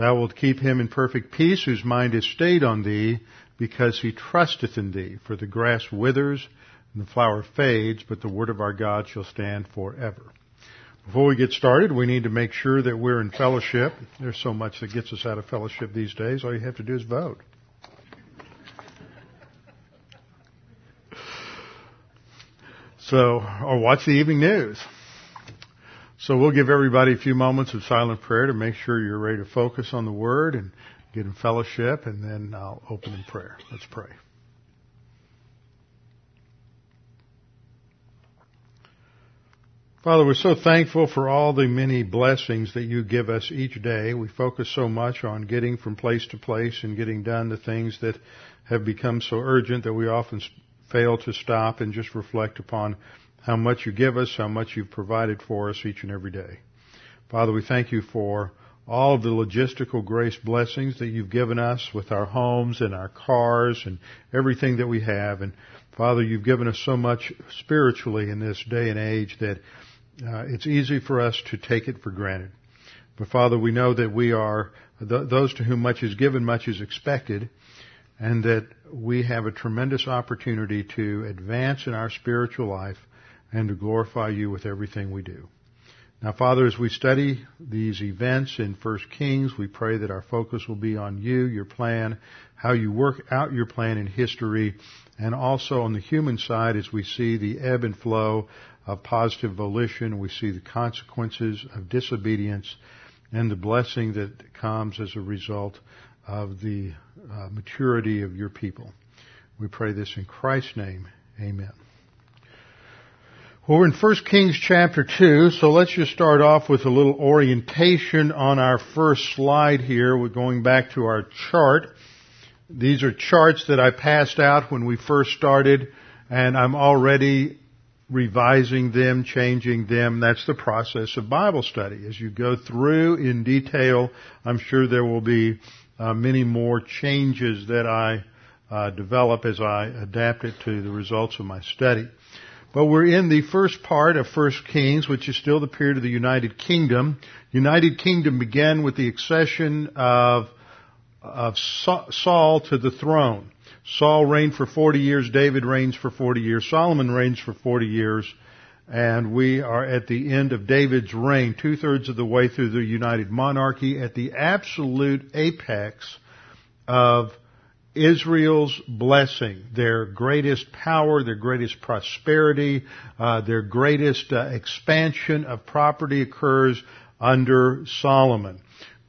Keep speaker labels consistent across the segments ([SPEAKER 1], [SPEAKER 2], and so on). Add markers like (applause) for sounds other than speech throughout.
[SPEAKER 1] Thou wilt keep him in perfect peace whose mind is stayed on thee, because he trusteth in thee. For the grass withers and the flower fades, but the word of our God shall stand forever. Before we get started, we need to make sure that we're in fellowship. There's so much that gets us out of fellowship these days. All you have to do is vote. So, or watch the evening news. So we'll give everybody a few moments of silent prayer to make sure you're ready to focus on the Word and get in fellowship, and then I'll open in prayer. Let's pray. Father, we're so thankful for all the many blessings that you give us each day. We focus so much on getting from place to place and getting done the things that have become so urgent that we often fail to stop and just reflect upon how much you give us, how much you've provided for us each and every day. Father, we thank you for all of the logistical grace blessings that you've given us with our homes and our cars and everything that we have. And Father, you've given us so much spiritually in this day and age that uh, it's easy for us to take it for granted. But Father, we know that we are th- those to whom much is given, much is expected and that we have a tremendous opportunity to advance in our spiritual life and to glorify you with everything we do. Now, Father, as we study these events in 1 Kings, we pray that our focus will be on you, your plan, how you work out your plan in history, and also on the human side as we see the ebb and flow of positive volition, we see the consequences of disobedience, and the blessing that comes as a result of the uh, maturity of your people. We pray this in Christ's name. Amen. Well, we're in 1 Kings chapter 2, so let's just start off with a little orientation on our first slide here. We're going back to our chart. These are charts that I passed out when we first started, and I'm already revising them, changing them. That's the process of Bible study. As you go through in detail, I'm sure there will be uh, many more changes that I uh, develop as I adapt it to the results of my study. But we're in the first part of First Kings, which is still the period of the United Kingdom. United Kingdom began with the accession of, of Saul to the throne. Saul reigned for 40 years, David reigns for 40 years, Solomon reigns for 40 years, and we are at the end of David's reign, two thirds of the way through the united monarchy, at the absolute apex of Israel's blessing, their greatest power, their greatest prosperity, uh, their greatest uh, expansion of property occurs under Solomon.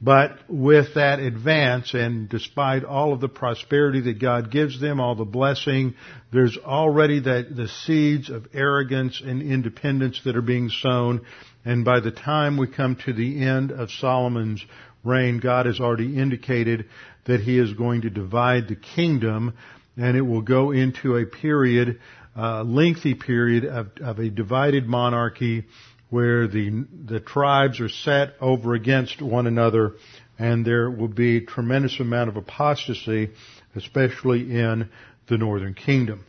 [SPEAKER 1] But with that advance and despite all of the prosperity that God gives them, all the blessing, there's already that, the seeds of arrogance and independence that are being sown. And by the time we come to the end of Solomon's reign, God has already indicated that he is going to divide the kingdom and it will go into a period, uh, lengthy period of, of a divided monarchy where the, the tribes are set over against one another and there will be a tremendous amount of apostasy, especially in the northern kingdom.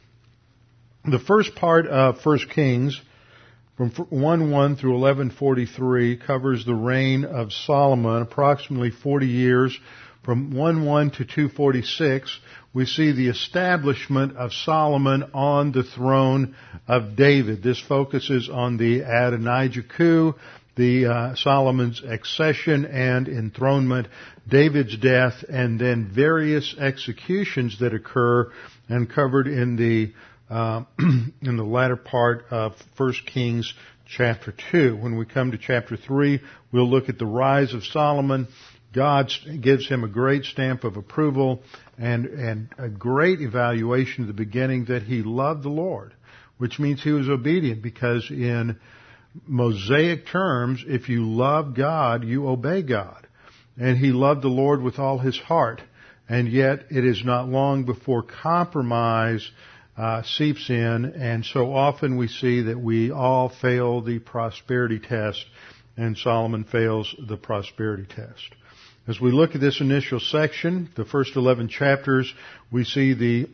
[SPEAKER 1] The first part of First Kings, from 1-1 through 1143, covers the reign of Solomon, approximately 40 years from 1-1 to 246, we see the establishment of Solomon on the throne of David. This focuses on the Adonijah coup the uh, Solomon's accession and enthronement, David's death, and then various executions that occur and covered in the uh, (clears throat) in the latter part of 1 Kings chapter 2. When we come to chapter 3, we'll look at the rise of Solomon. God gives him a great stamp of approval and, and a great evaluation at the beginning that he loved the Lord, which means he was obedient because in Mosaic terms, if you love God, you obey God. And he loved the Lord with all his heart. And yet it is not long before compromise uh, seeps in, and so often we see that we all fail the prosperity test, and Solomon fails the prosperity test. As we look at this initial section, the first 11 chapters, we see the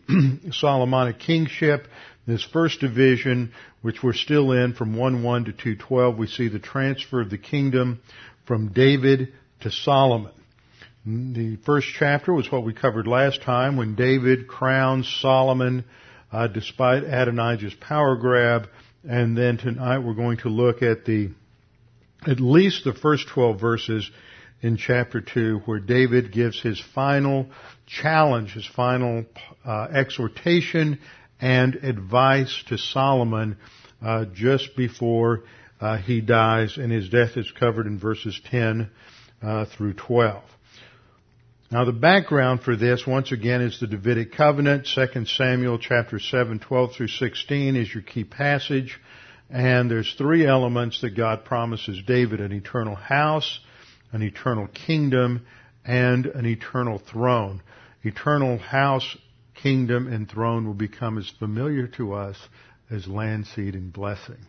[SPEAKER 1] (clears throat) Solomonic kingship. This first division, which we're still in from 1-1 to 2-12, we see the transfer of the kingdom from David to Solomon. The first chapter was what we covered last time when David crowns Solomon uh, despite Adonijah's power grab. And then tonight we're going to look at the, at least the first 12 verses in chapter 2 where David gives his final challenge, his final uh, exhortation and advice to Solomon uh, just before uh, he dies, and his death is covered in verses 10 uh, through 12. Now the background for this, once again, is the Davidic covenant. 2 Samuel chapter 7, 12 through 16 is your key passage. And there's three elements that God promises David, an eternal house, an eternal kingdom, and an eternal throne. Eternal house, kingdom, and throne will become as familiar to us as land seed and blessing.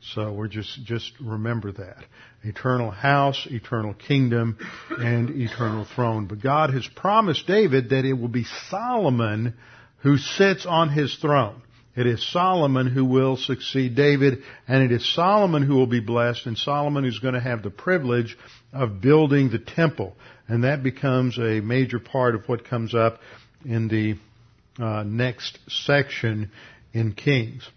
[SPEAKER 1] So we're just, just remember that. Eternal house, eternal kingdom, and eternal throne. But God has promised David that it will be Solomon who sits on his throne. It is Solomon who will succeed David, and it is Solomon who will be blessed, and Solomon is going to have the privilege of building the temple. And that becomes a major part of what comes up in the uh, next section in Kings.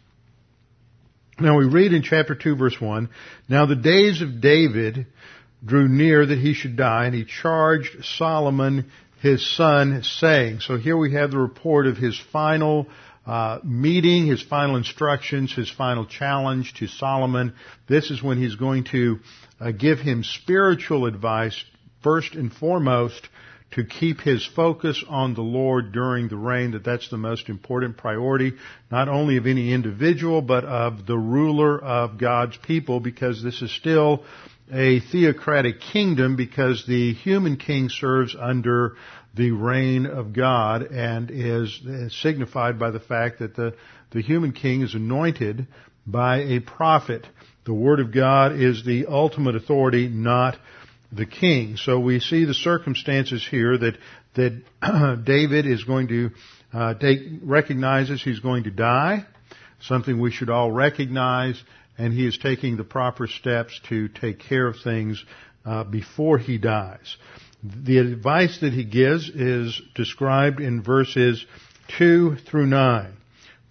[SPEAKER 1] Now we read in chapter 2 verse 1, Now the days of David drew near that he should die, and he charged Solomon his son, saying, so here we have the report of his final uh, meeting, his final instructions, his final challenge to Solomon. This is when he's going to uh, give him spiritual advice, first and foremost, to keep his focus on the Lord during the reign, that that's the most important priority, not only of any individual, but of the ruler of God's people, because this is still a theocratic kingdom, because the human king serves under the reign of God and is, signified by the fact that the, the human king is anointed by a prophet. The Word of God is the ultimate authority, not the king. So we see the circumstances here that that (clears throat) David is going to uh, take recognizes he's going to die, something we should all recognize, and he is taking the proper steps to take care of things uh, before he dies. The advice that he gives is described in verses two through nine.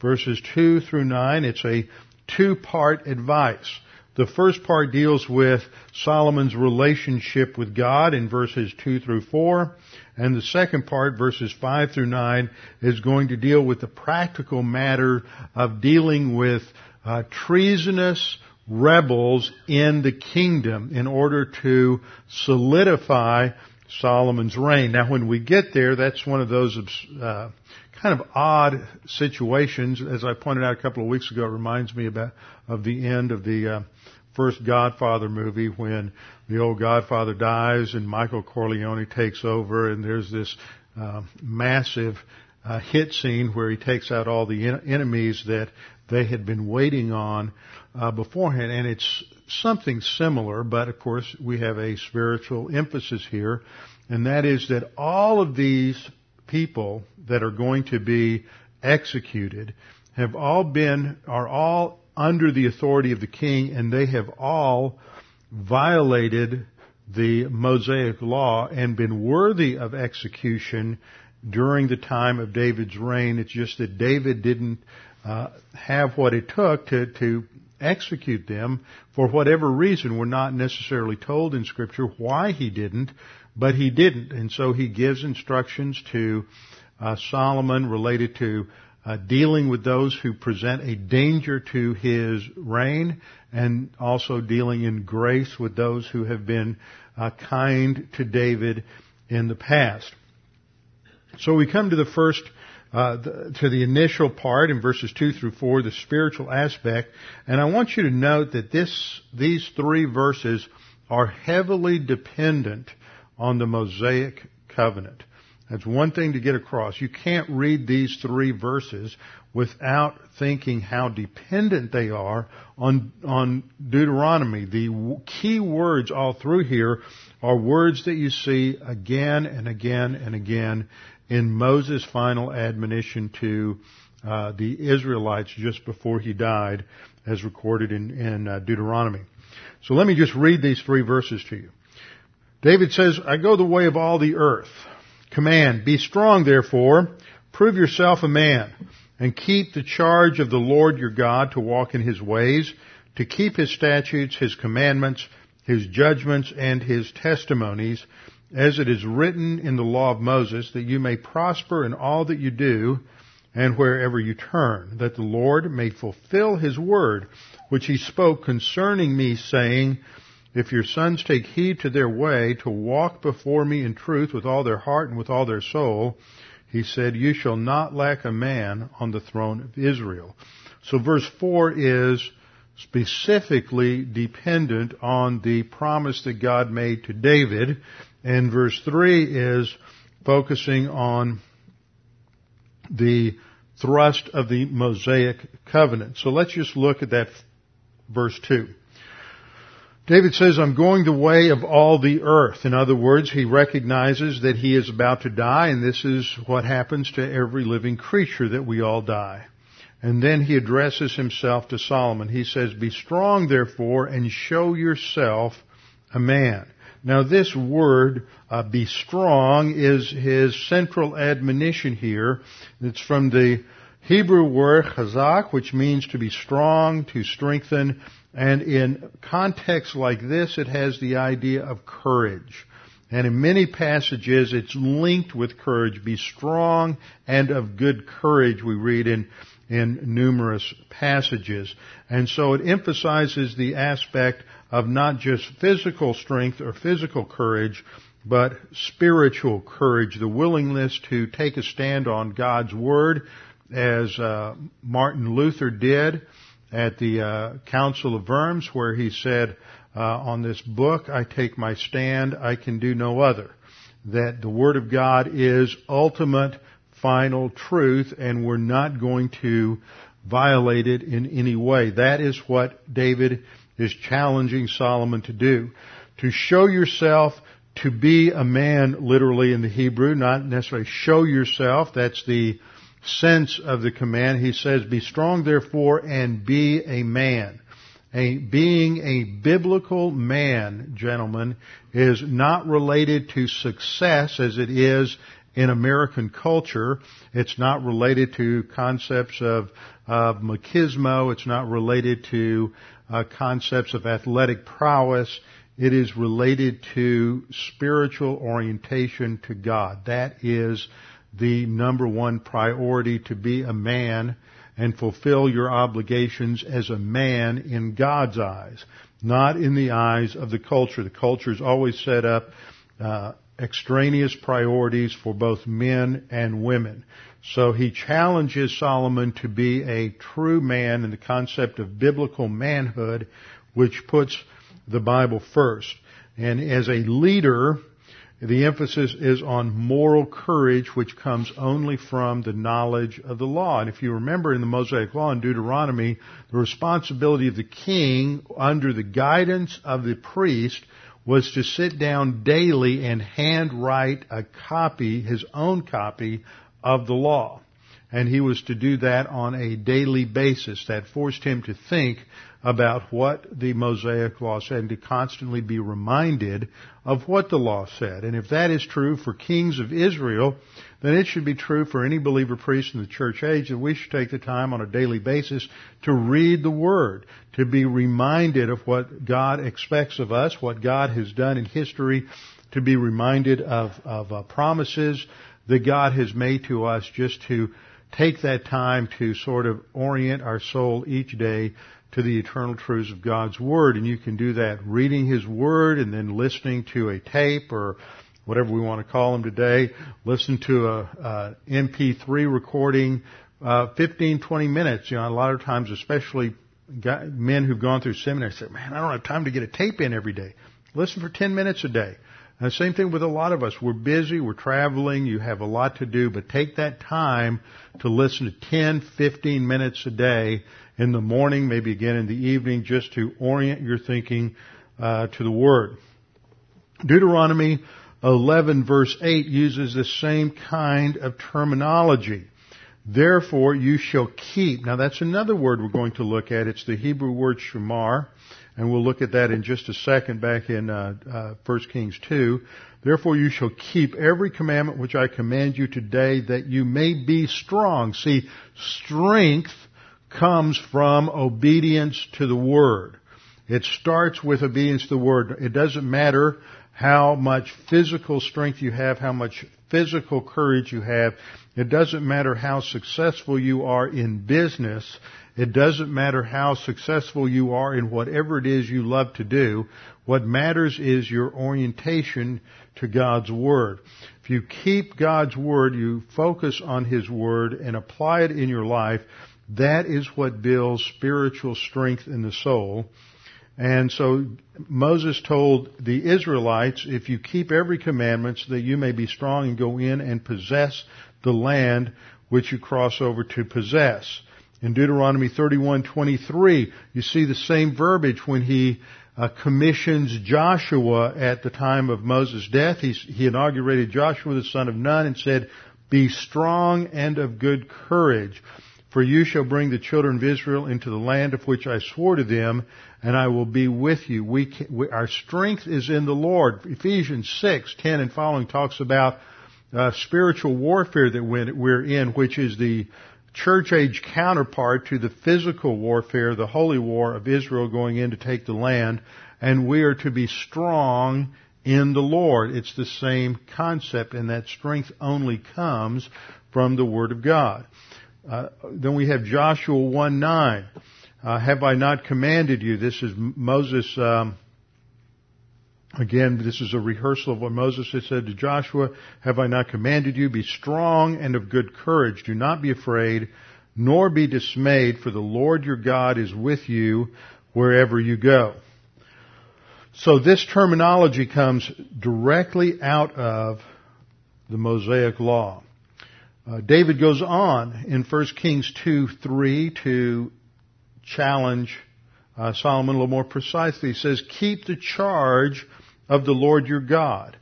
[SPEAKER 1] Verses two through nine, it's a two-part advice. The first part deals with Solomon's relationship with God in verses 2 through 4. And the second part, verses 5 through 9, is going to deal with the practical matter of dealing with uh, treasonous rebels in the kingdom in order to solidify Solomon's reign. Now when we get there, that's one of those uh, kind of odd situations. As I pointed out a couple of weeks ago, it reminds me about of the end of the uh, first Godfather movie when the old Godfather dies and Michael Corleone takes over, and there's this uh, massive uh, hit scene where he takes out all the en- enemies that they had been waiting on uh, beforehand, and it's something similar, but of course we have a spiritual emphasis here, and that is that all of these people that are going to be executed have all been, are all under the authority of the king and they have all violated the Mosaic law and been worthy of execution during the time of David's reign. It's just that David didn't uh, have what it took to, to execute them for whatever reason. We're not necessarily told in scripture why he didn't, but he didn't. And so he gives instructions to uh, Solomon related to uh, dealing with those who present a danger to his reign and also dealing in grace with those who have been uh, kind to David in the past. So we come to the first, uh, the, to the initial part in verses two through four, the spiritual aspect, and I want you to note that this, these three verses are heavily dependent on the Mosaic covenant. That's one thing to get across. You can't read these three verses without thinking how dependent they are on, on Deuteronomy. The key words all through here are words that you see again and again and again in Moses' final admonition to uh, the Israelites just before he died, as recorded in, in uh, Deuteronomy. So let me just read these three verses to you. David says, I go the way of all the earth command, Be strong therefore, prove yourself a man, and keep the charge of the Lord your God to walk in his ways, to keep his statutes, his commandments, his judgments, and his testimonies, as it is written in the law of Moses, that you may prosper in all that you do, and wherever you turn, that the Lord may fulfill his word, which he spoke concerning me, saying, if your sons take heed to their way to walk before me in truth with all their heart and with all their soul, he said, you shall not lack a man on the throne of Israel. So verse 4 is specifically dependent on the promise that God made to David, and verse 3 is focusing on the thrust of the Mosaic covenant. So let's just look at that verse 2. David says, I'm going the way of all the earth. In other words, he recognizes that he is about to die, and this is what happens to every living creature, that we all die. And then he addresses himself to Solomon. He says, Be strong, therefore, and show yourself a man. Now this word, uh, be strong, is his central admonition here. It's from the Hebrew word chazak, which means to be strong, to strengthen, and in contexts like this, it has the idea of courage. And in many passages, it's linked with courage. Be strong and of good courage, we read in, in numerous passages. And so it emphasizes the aspect of not just physical strength or physical courage, but spiritual courage, the willingness to take a stand on God's Word, as uh, Martin Luther did, at the uh, Council of Worms where he said, uh, on this book I take my stand, I can do no other. That the Word of God is ultimate, final truth, and we're not going to violate it in any way. That is what David is challenging Solomon to do. To show yourself to be a man, literally in the Hebrew, not necessarily show yourself, that's the sense of the command. He says, be strong therefore and be a man. A, being a biblical man, gentlemen, is not related to success as it is in American culture. It's not related to concepts of, of machismo. It's not related to uh, concepts of athletic prowess. It is related to spiritual orientation to God. That is the number one priority to be a man and fulfill your obligations as a man in God's eyes, not in the eyes of the culture. The culture is always set up uh, extraneous priorities for both men and women. So he challenges Solomon to be a true man in the concept of biblical manhood, which puts the Bible first. And as a leader, the emphasis is on moral courage, which comes only from the knowledge of the law. And if you remember in the Mosaic Law in Deuteronomy, the responsibility of the king under the guidance of the priest was to sit down daily and handwrite a copy, his own copy of the law. and he was to do that on a daily basis. That forced him to think about what the Mosaic law said and to constantly be reminded of what the law said. And if that is true for kings of Israel, then it should be true for any believer priest in the church age that we should take the time on a daily basis to read the Word, to be reminded of what God expects of us, what God has done in history, to be reminded of, of uh, promises that God has made to us just to take that time to sort of orient our soul each day to the eternal truths of God's Word. And you can do that reading His Word and then listening to a tape or whatever we want to call them today, listen to a, a MP3 recording, uh, 15, 20 minutes. You know, a lot of times, especially men who've gone through seminary say, man, I don't have time to get a tape in every day. Listen for 10 minutes a day. And the same thing with a lot of us. We're busy, we're traveling, you have a lot to do, but take that time to listen to 10, 15 minutes a day in the morning, maybe again in the evening, just to orient your thinking uh, to the Word. Deuteronomy 11 verse 8 uses the same kind of terminology. Therefore you shall keep. Now that's another word we're going to look at. It's the Hebrew word shamar and we'll look at that in just a second back in uh, uh, 1 Kings 2. Therefore you shall keep every commandment which I command you today that you may be strong. See, strength comes from obedience to the Word. It starts with obedience to the Word. It doesn't matter how much physical strength you have, how much physical courage you have. It doesn't matter how successful you are in business. It doesn't matter how successful you are in whatever it is you love to do. What matters is your orientation to God's Word. If you keep God's Word, you focus on His Word and apply it in your life, that is what builds spiritual strength in the soul. And so Moses told the Israelites, if you keep every commandment that you may be strong and go in and possess the land which you cross over to possess. In Deuteronomy 31:23, you see the same verbiage when he uh, commissions Joshua at the time of Moses' death. He inaugurated Joshua the son of Nun and said, "Be strong and of good courage." For you shall bring the children of Israel into the land of which I swore to them, and I will be with you. We, can, we our strength is in the Lord. Ephesians 6, 10 and following talks about uh, spiritual warfare that we're in, which is the church age counterpart to the physical warfare, the holy war of Israel going in to take the land, and we are to be strong in the Lord. It's the same concept, and that strength only comes from the Word of God. Uh, then we have Joshua 1 9. Uh, have I not commanded you? This is Moses, um, Again, this is a rehearsal of what Moses had said to Joshua. Have I not commanded you? Be strong and of good courage. Do not be afraid, nor be dismayed, for the Lord your God is with you wherever you go. So this terminology comes directly out of the Mosaic Law. Uh, David goes on in 1 Kings 2, 3 to challenge uh, Solomon a little more precisely. He says, keep the charge of the Lord your God.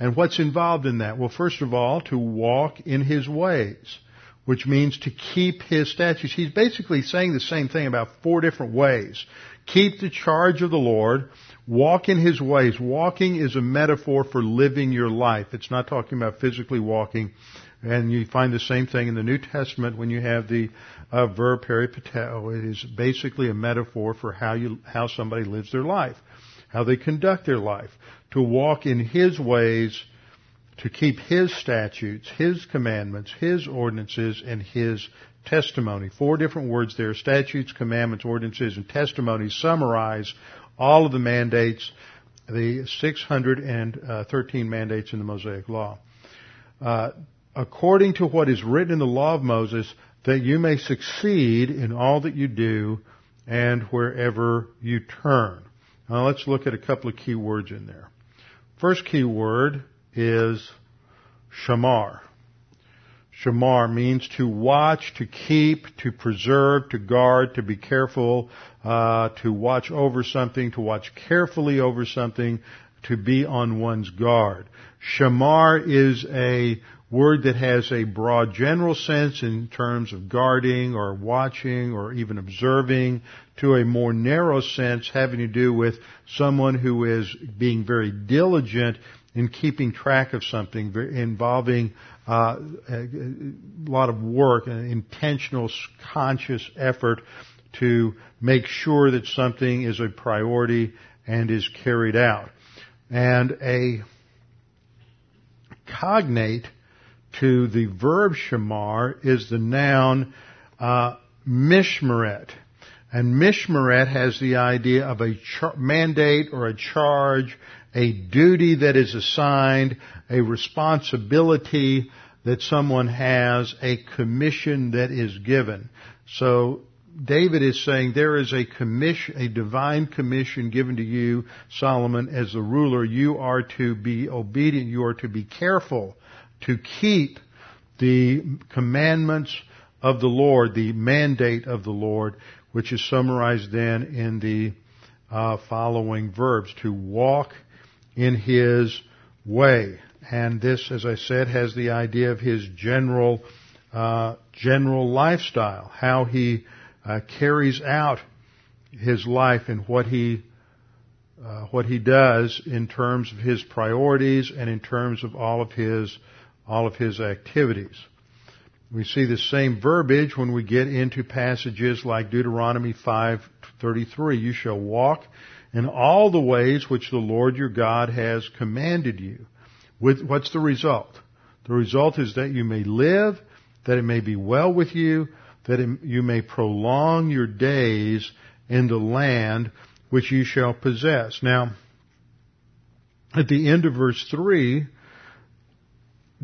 [SPEAKER 1] And what's involved in that? Well, first of all, to walk in His ways, which means to keep His statutes. He's basically saying the same thing about four different ways. Keep the charge of the Lord, walk in His ways. Walking is a metaphor for living your life. It's not talking about physically walking. And you find the same thing in the New Testament when you have the uh, verb peripateo. It is basically a metaphor for how you, how somebody lives their life how they conduct their life, to walk in His ways, to keep His statutes, His commandments, His ordinances, and His testimony. Four different words there, statutes, commandments, ordinances, and testimonies summarize all of the mandates, the 613 mandates in the Mosaic Law. Uh, according to what is written in the law of Moses, that you may succeed in all that you do and wherever you turn. Now let's look at a couple of key words in there. First key word is shamar. Shamar means to watch, to keep, to preserve, to guard, to be careful, uh, to watch over something, to watch carefully over something, to be on one's guard. Shamar is a word that has a broad general sense in terms of guarding or watching or even observing to a more narrow sense having to do with someone who is being very diligent in keeping track of something involving uh, a lot of work, an intentional, conscious effort to make sure that something is a priority and is carried out. And a cognate to the verb shamar is the noun uh, mishmeret. And mishmeret has the idea of a char- mandate or a charge, a duty that is assigned, a responsibility that someone has, a commission that is given. So David is saying there is a commission, a divine commission given to you, Solomon, as the ruler. You are to be obedient. You are to be careful to keep the commandments of the Lord, the mandate of the Lord, which is summarized then in the uh, following verbs to walk in His way. And this, as I said, has the idea of His general uh, general lifestyle, how He uh, carries out His life and what He uh, what He does in terms of His priorities and in terms of all of His all of his activities. We see the same verbiage when we get into passages like Deuteronomy 5:33. You shall walk in all the ways which the Lord your God has commanded you. With, what's the result? The result is that you may live, that it may be well with you, that it, you may prolong your days in the land which you shall possess. Now, at the end of verse 3,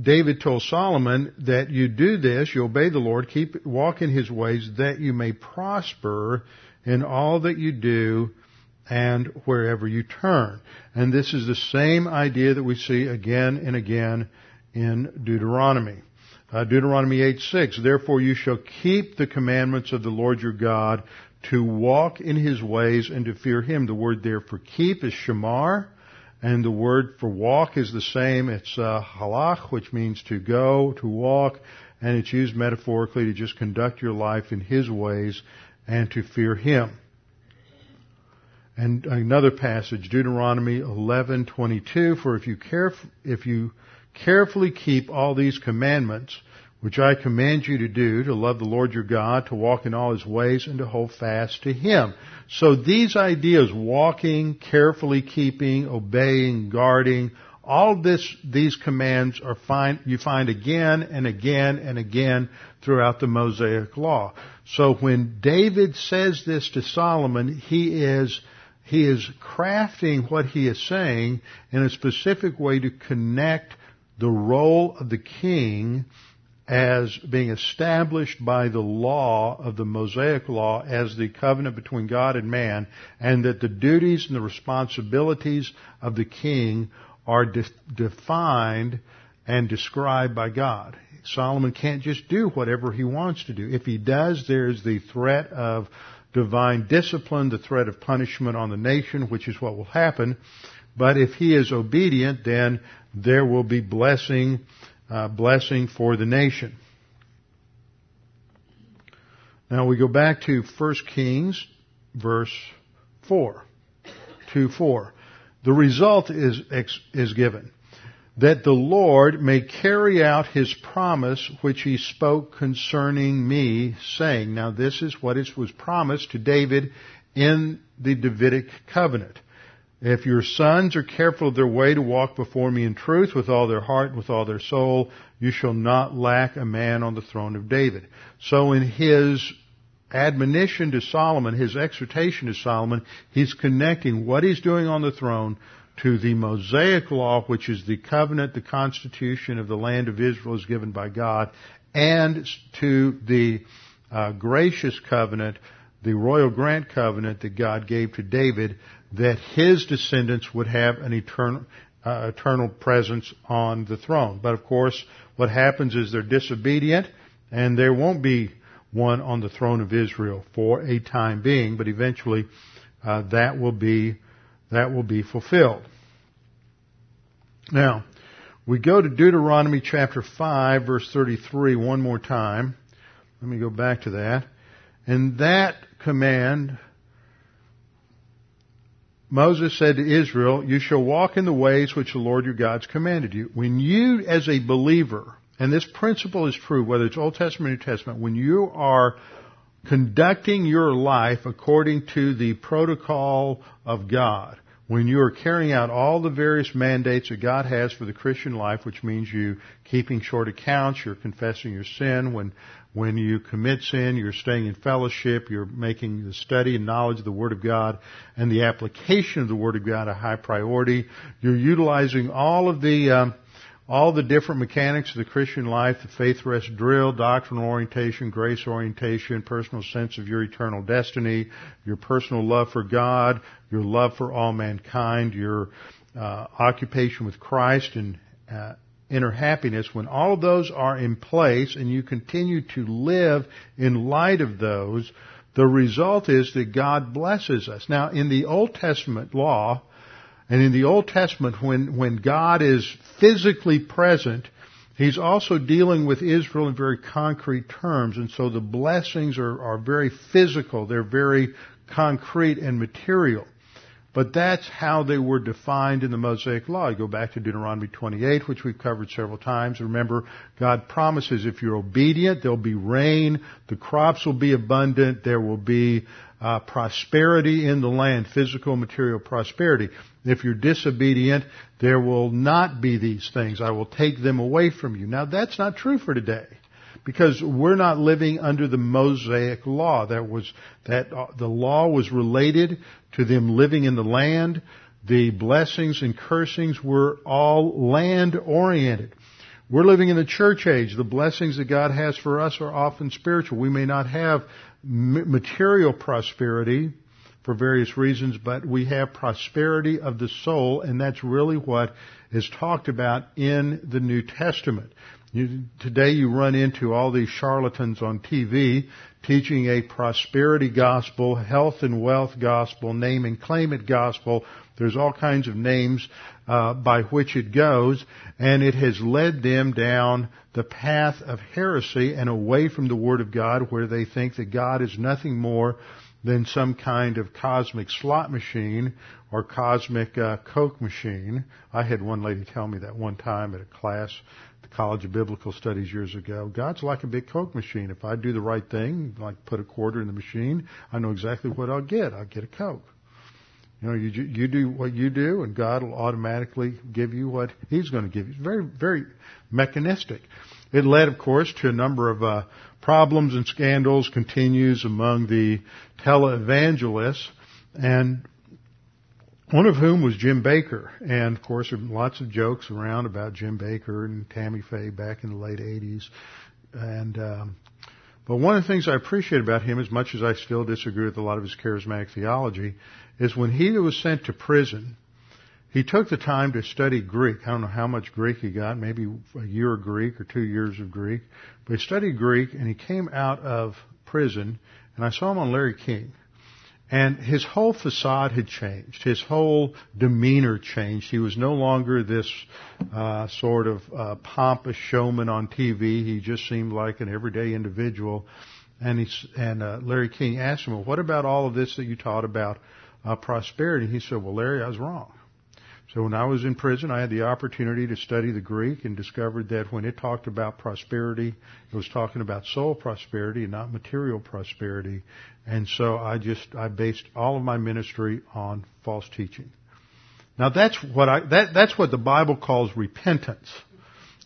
[SPEAKER 1] David told Solomon that you do this, you obey the Lord, keep, walk in His ways, that you may prosper in all that you do and wherever you turn. And this is the same idea that we see again and again in Deuteronomy. Uh, Deuteronomy 8, 6, Therefore you shall keep the commandments of the Lord your God to walk in His ways and to fear Him. The word there for keep is shamar, and the word for walk is the same. It's uh, halach, which means to go, to walk, and it's used metaphorically to just conduct your life in His ways and to fear Him. And another passage, Deuteronomy 11:22, for if you caref- if you carefully keep all these commandments, which I command you to do, to love the Lord your God, to walk in all his ways, and to hold fast to him. So these ideas, walking, carefully keeping, obeying, guarding, all this, these commands are find, you find again and again and again throughout the Mosaic Law. So when David says this to Solomon, he is, he is crafting what he is saying in a specific way to connect the role of the king as being established by the law of the Mosaic law as the covenant between God and man, and that the duties and the responsibilities of the king are de- defined and described by God. Solomon can't just do whatever he wants to do. If he does, there's the threat of divine discipline, the threat of punishment on the nation, which is what will happen. But if he is obedient, then there will be blessing uh, blessing for the nation. Now we go back to 1 Kings, verse 4. 2 4. The result is, is given. That the Lord may carry out his promise which he spoke concerning me, saying, Now this is what was promised to David in the Davidic covenant. If your sons are careful of their way to walk before me in truth with all their heart and with all their soul, you shall not lack a man on the throne of David. So in his admonition to Solomon, his exhortation to Solomon, he's connecting what he's doing on the throne to the Mosaic law, which is the covenant, the constitution of the land of Israel is given by God, and to the uh, gracious covenant, the royal grant covenant that God gave to David that his descendants would have an eternal, uh, eternal presence on the throne. But of course, what happens is they're disobedient and there won't be one on the throne of Israel for a time being, but eventually uh, that will be that will be fulfilled. Now, we go to Deuteronomy chapter 5 verse 33 one more time. Let me go back to that. And that command, Moses said to Israel, you shall walk in the ways which the Lord your God's commanded you. When you as a believer, and this principle is true whether it's Old Testament or New Testament, when you are conducting your life according to the protocol of God, when you are carrying out all the various mandates that God has for the Christian life, which means you keeping short accounts, you're confessing your sin, when, when you commit sin, you're staying in fellowship, you're making the study and knowledge of the Word of God and the application of the Word of God a high priority. You're utilizing all of the, um, all the different mechanics of the Christian life, the faith rest drill, doctrinal orientation, grace orientation, personal sense of your eternal destiny, your personal love for God, your love for all mankind, your uh, occupation with Christ and uh, inner happiness, when all of those are in place and you continue to live in light of those, the result is that God blesses us. Now, in the Old Testament law, and in the Old Testament, when, when God is physically present, He's also dealing with Israel in very concrete terms, and so the blessings are, are very physical. They're very concrete and material. But that's how they were defined in the Mosaic Law. You go back to Deuteronomy 28, which we've covered several times. Remember, God promises if you're obedient, there'll be rain, the crops will be abundant, there will be uh, prosperity in the land, physical, material prosperity. If you're disobedient, there will not be these things. I will take them away from you. Now that's not true for today. Because we're not living under the Mosaic law. That was, that, uh, the law was related to them living in the land. The blessings and cursings were all land oriented. We're living in the church age. The blessings that God has for us are often spiritual. We may not have material prosperity for various reasons, but we have prosperity of the soul, and that's really what is talked about in the New Testament. You, today you run into all these charlatans on TV teaching a prosperity gospel, health and wealth gospel, name and claim it gospel. There's all kinds of names uh, by which it goes, and it has led them down the path of heresy and away from the Word of God, where they think that God is nothing more than some kind of cosmic slot machine or cosmic uh, Coke machine. I had one lady tell me that one time at a class the College of Biblical Studies years ago. God's like a big Coke machine. If I do the right thing, like put a quarter in the machine, I know exactly what I'll get. I'll get a Coke. You know, you, you do what you do and God will automatically give you what He's going to give you. It's very, very mechanistic. It led, of course, to a number of uh, problems and scandals continues among the televangelists and one of whom was Jim Bakker. And of course, there are lots of jokes around about Jim Bakker and Tammy Faye back in the late 80s. And, um, but one of the things I appreciate about him, as much as I still disagree with a lot of his charismatic theology, is when he was sent to prison, he took the time to study Greek. I don't know how much Greek he got, maybe a year of Greek or two years of Greek. But he studied Greek and he came out of prison and I saw him on Larry King. And his whole facade had changed. His whole demeanor changed. He was no longer this uh, sort of uh, pompous showman on TV. He just seemed like an everyday individual. And he and uh, Larry King asked him, "Well, what about all of this that you taught about uh, prosperity?" He said, "Well, Larry, I was wrong. So when I was in prison, I had the opportunity to study the Greek and discovered that when it talked about prosperity, it was talking about soul prosperity and not material prosperity. And so I just, I based all of my ministry on false teaching. Now that's what I, that, that's what the Bible calls repentance.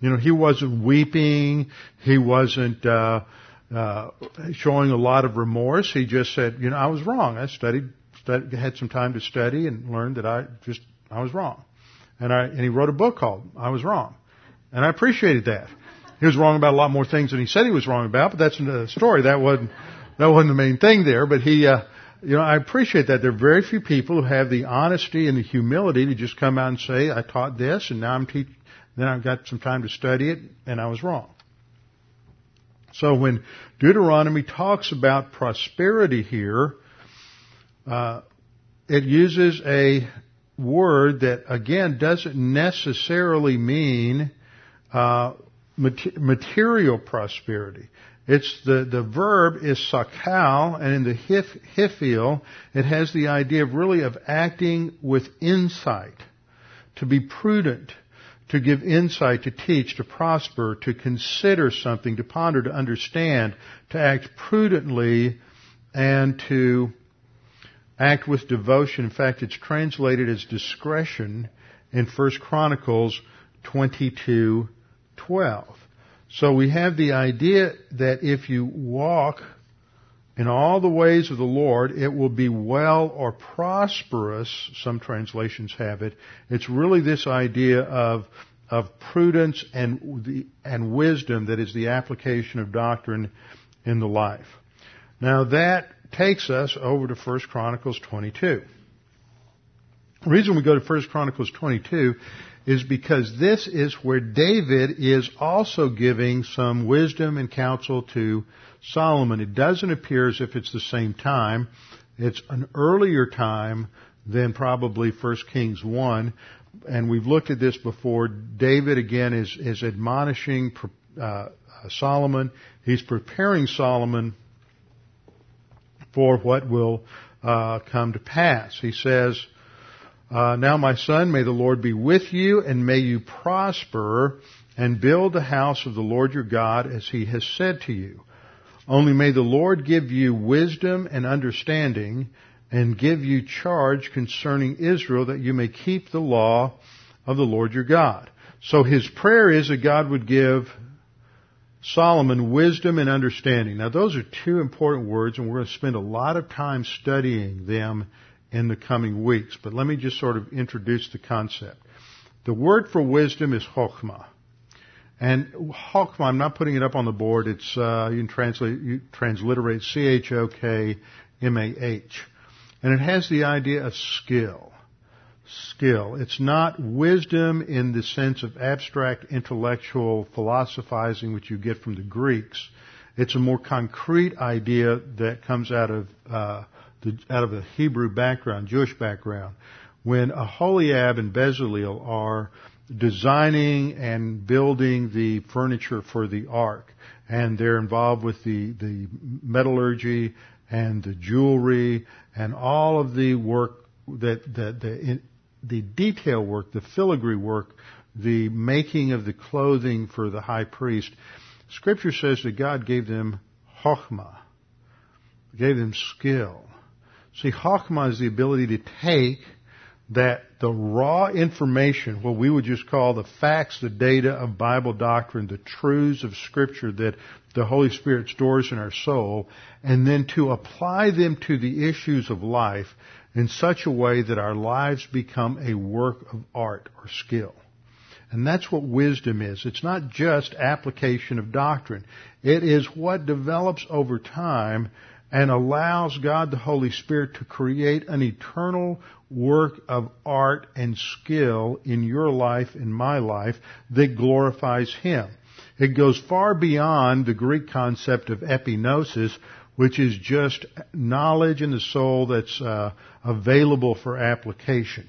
[SPEAKER 1] You know, he wasn't weeping. He wasn't, uh, uh, showing a lot of remorse. He just said, you know, I was wrong. I studied, studied, had some time to study and learned that I just I was wrong. And I, and he wrote a book called I Was Wrong. And I appreciated that. He was wrong about a lot more things than he said he was wrong about, but that's another story. That wasn't, that wasn't the main thing there, but he, uh, you know, I appreciate that. There are very few people who have the honesty and the humility to just come out and say, I taught this and now I'm teaching, then I've got some time to study it and I was wrong. So when Deuteronomy talks about prosperity here, uh, it uses a word that again doesn't necessarily mean uh, material prosperity. It's the, the verb is sakal, and in the hif, hifil, it has the idea of really of acting with insight, to be prudent, to give insight, to teach, to prosper, to consider something, to ponder, to understand, to act prudently, and to act with devotion. In fact, it's translated as discretion in 1 Chronicles 22:12. So we have the idea that if you walk in all the ways of the Lord, it will be well or prosperous, some translations have it. It's really this idea of, of prudence and, the, and wisdom that is the application of doctrine in the life. Now that takes us over to 1 Chronicles 22. The reason we go to 1 Chronicles 22 is because this is where David is also giving some wisdom and counsel to Solomon. It doesn't appear as if it's the same time. It's an earlier time than probably 1 Kings 1. And we've looked at this before. David again is, is admonishing uh, Solomon. He's preparing Solomon for what will uh, come to pass. He says, uh, now my son, may the Lord be with you and may you prosper and build the house of the Lord your God as he has said to you. Only may the Lord give you wisdom and understanding and give you charge concerning Israel that you may keep the law of the Lord your God. So his prayer is that God would give Solomon wisdom and understanding. Now those are two important words and we're going to spend a lot of time studying them in the coming weeks. But let me just sort of introduce the concept. The word for wisdom is chokmah. And chokmah, I'm not putting it up on the board. It's, uh, you can translate, you transliterate C-H-O-K-M-A-H. And it has the idea of skill. Skill. It's not wisdom in the sense of abstract intellectual philosophizing which you get from the Greeks. It's a more concrete idea that comes out of, uh, the, out of a Hebrew background, Jewish background, when Aholiab and Bezalel are designing and building the furniture for the ark, and they're involved with the, the metallurgy and the jewelry and all of the work that, that the, the detail work, the filigree work, the making of the clothing for the high priest. Scripture says that God gave them chokhmah, gave them skill. See, Chachma is the ability to take that the raw information, what we would just call the facts, the data of Bible doctrine, the truths of Scripture that the Holy Spirit stores in our soul, and then to apply them to the issues of life in such a way that our lives become a work of art or skill. And that's what wisdom is. It's not just application of doctrine. It is what develops over time and allows God the Holy Spirit to create an eternal work of art and skill in your life, in my life, that glorifies Him. It goes far beyond the Greek concept of epignosis, which is just knowledge in the soul that's uh, available for application.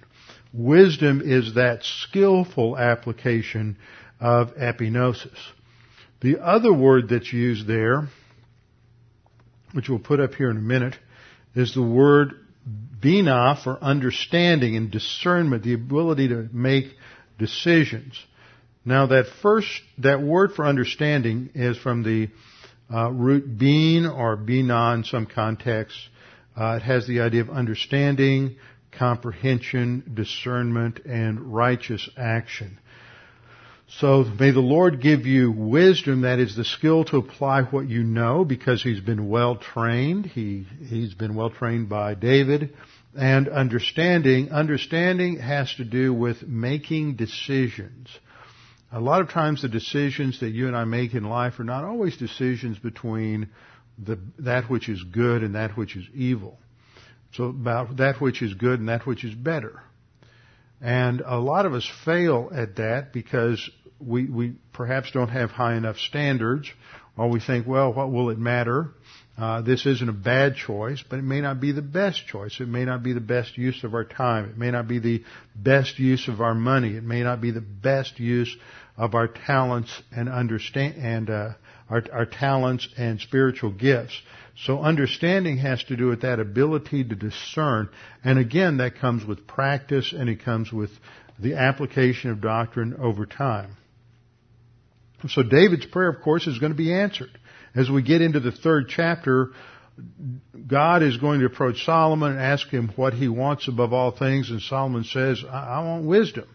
[SPEAKER 1] Wisdom is that skillful application of epignosis. The other word that's used there which we'll put up here in a minute, is the word bina for understanding and discernment, the ability to make decisions. Now that first, that word for understanding is from the uh, root being or bina in some contexts. Uh, it has the idea of understanding, comprehension, discernment, and righteous action. So may the Lord give you wisdom, that is the skill to apply what you know because he's been well trained. He, he's been well trained by David. And understanding, understanding has to do with making decisions. A lot of times the decisions that you and I make in life are not always decisions between the, that which is good and that which is evil. So about that which is good and that which is better. And a lot of us fail at that because we, we perhaps don't have high enough standards, or we think, well, what will it matter? Uh, this isn't a bad choice, but it may not be the best choice. It may not be the best use of our time. It may not be the best use of our money. It may not be the best use of our talents and understand and uh, our, our talents and spiritual gifts. So understanding has to do with that ability to discern, and again, that comes with practice and it comes with the application of doctrine over time. So David's prayer, of course, is going to be answered. As we get into the third chapter, God is going to approach Solomon and ask him what he wants above all things, and Solomon says, I, I want wisdom.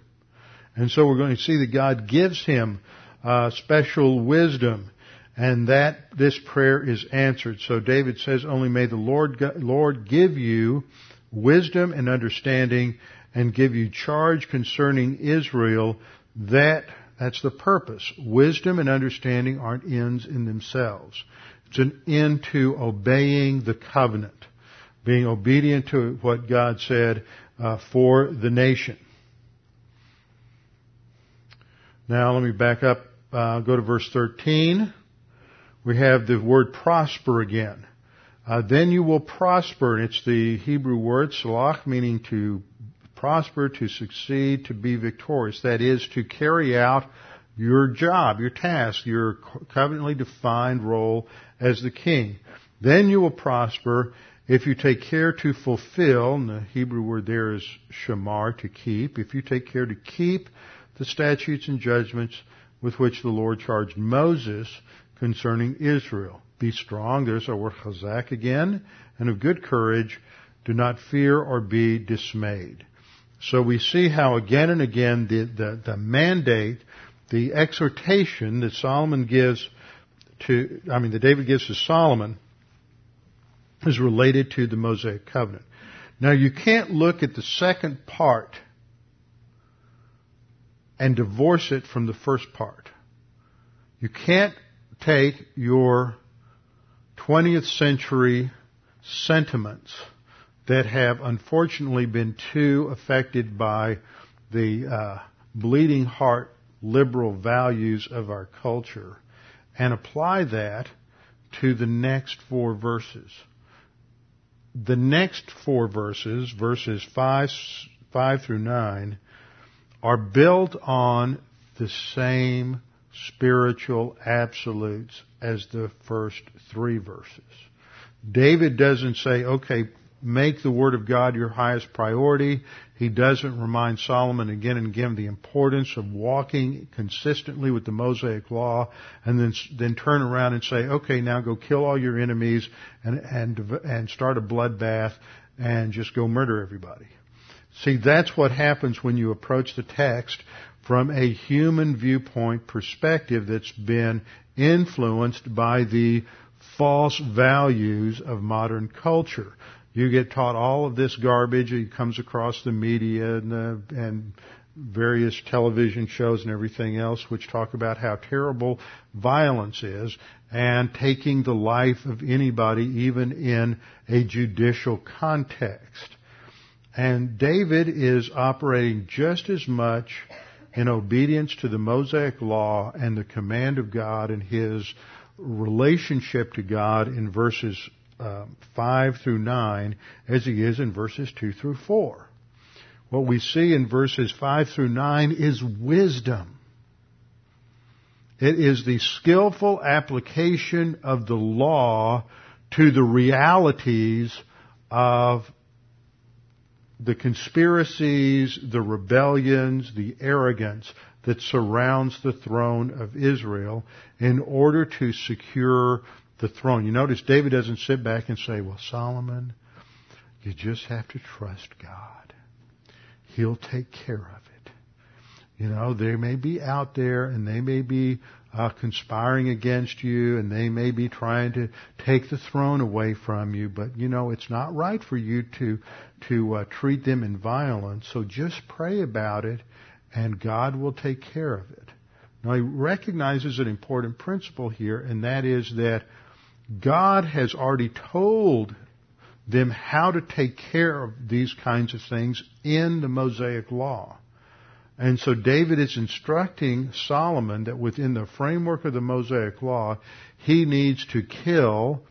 [SPEAKER 1] And so we're going to see that God gives him uh, special wisdom, and that this prayer is answered. So David says, "Only may the Lord Lord give you wisdom and understanding, and give you charge concerning Israel that that's the purpose. Wisdom and understanding aren't ends in themselves. It's an end to obeying the covenant, being obedient to what God said uh, for the nation. Now let me back up, uh, go to verse 13. We have the word prosper again. Uh, then you will prosper, and it's the Hebrew word salach, meaning to prosper, to succeed, to be victorious. That is, to carry out your job, your task, your covenantly defined role as the king. Then you will prosper if you take care to fulfill, and the Hebrew word there is shamar, to keep, if you take care to keep the statutes and judgments with which the Lord charged Moses concerning Israel. Be strong, there's our word chazak again, and of good courage, do not fear or be dismayed. So we see how again and again the, the, the mandate, the exhortation that Solomon gives to, I mean, that David gives to Solomon is related to the Mosaic covenant. Now you can't look at the second part and divorce it from the first part. You can't take your 20th century sentiments that have unfortunately been too affected by the uh, bleeding heart liberal values of our culture and apply that to the next four verses. The next four verses, verses 5, 5 through 9, are built on the same spiritual absolutes as the first three verses. David doesn't say, okay, make the Word of God your highest priority. He doesn't remind Solomon again and again the importance of walking consistently with the Mosaic Law and then, then turn around and say, okay, now go kill all your enemies and, and, and start a bloodbath and just go murder everybody. See, that's what happens when you approach the text from a human viewpoint perspective that's been influenced by the false values of modern culture. You get taught all of this garbage that comes across the media and, the, and various television shows and everything else which talk about how terrible violence is and taking the life of anybody even in a judicial context. And David is operating just as much in obedience to the Mosaic law and the command of God and his relationship to God in verses uh, 5 through 9 as he is in verses 2 through 4. What we see in verses 5 through 9 is wisdom. It is the skillful application of the law to the realities of the conspiracies, the rebellions, the arrogance that surrounds the throne of Israel in order to secure the throne. You notice David doesn't sit back and say, well, Solomon, you just have to trust God. He'll take care of it. You know, they may be out there and they may be uh, conspiring against you and they may be trying to take the throne away from you, but you know, it's not right for you to, to uh, treat them in violence. So just pray about it and God will take care of it. Now he recognizes an important principle here and that is that God has already told them how to take care of these kinds of things in the Mosaic Law. And so David is instructing Solomon that within the framework of the Mosaic Law, he needs to kill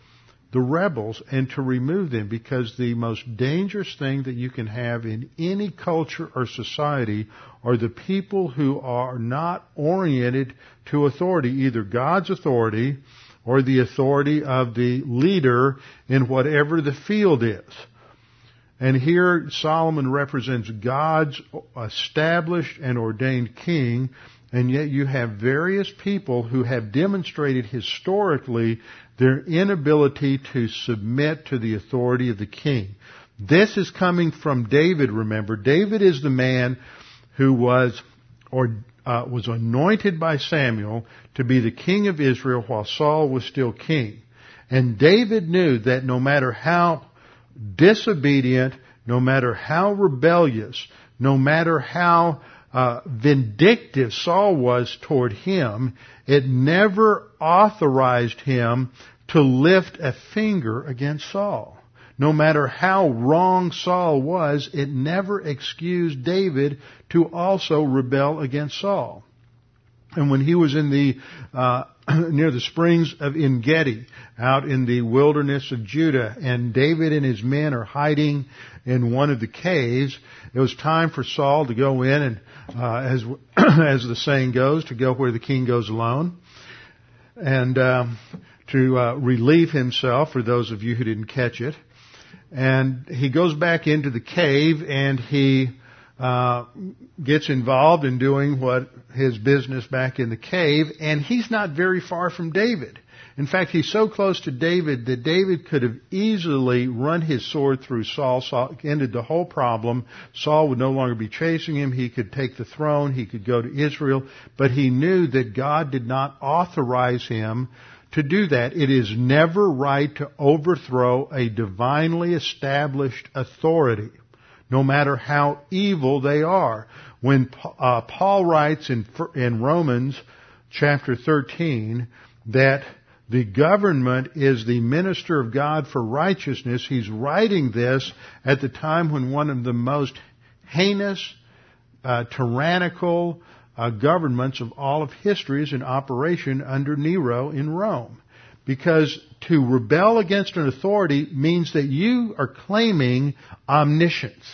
[SPEAKER 1] the rebels and to remove them because the most dangerous thing that you can have in any culture or society are the people who are not oriented to authority, either God's authority or the authority of the leader in whatever the field is. And here Solomon represents God's established and ordained king, and yet you have various people who have demonstrated historically their inability to submit to the authority of the king. This is coming from David, remember. David is the man who was, or, uh, was anointed by Samuel to be the king of Israel while Saul was still king. And David knew that no matter how disobedient, no matter how rebellious, no matter how uh, vindictive Saul was toward him, it never authorized him to lift a finger against Saul. No matter how wrong Saul was, it never excused David to also rebel against Saul. And when he was in the uh, (clears throat) near the springs of Engedi, out in the wilderness of Judah, and David and his men are hiding in one of the caves. It was time for Saul to go in, and uh, as (clears throat) as the saying goes, to go where the king goes alone, and um, to uh, relieve himself. For those of you who didn't catch it, and he goes back into the cave, and he uh, gets involved in doing what his business back in the cave, and he's not very far from David. In fact, he's so close to David that David could have easily run his sword through Saul, Saul ended the whole problem. Saul would no longer be chasing him. He could take the throne. He could go to Israel. But he knew that God did not authorize him to do that. It is never right to overthrow a divinely established authority no matter how evil they are. When uh, Paul writes in, in Romans chapter 13 that the government is the minister of God for righteousness, he's writing this at the time when one of the most heinous, uh, tyrannical uh, governments of all of history is in operation under Nero in Rome. Because to rebel against an authority means that you are claiming omniscience.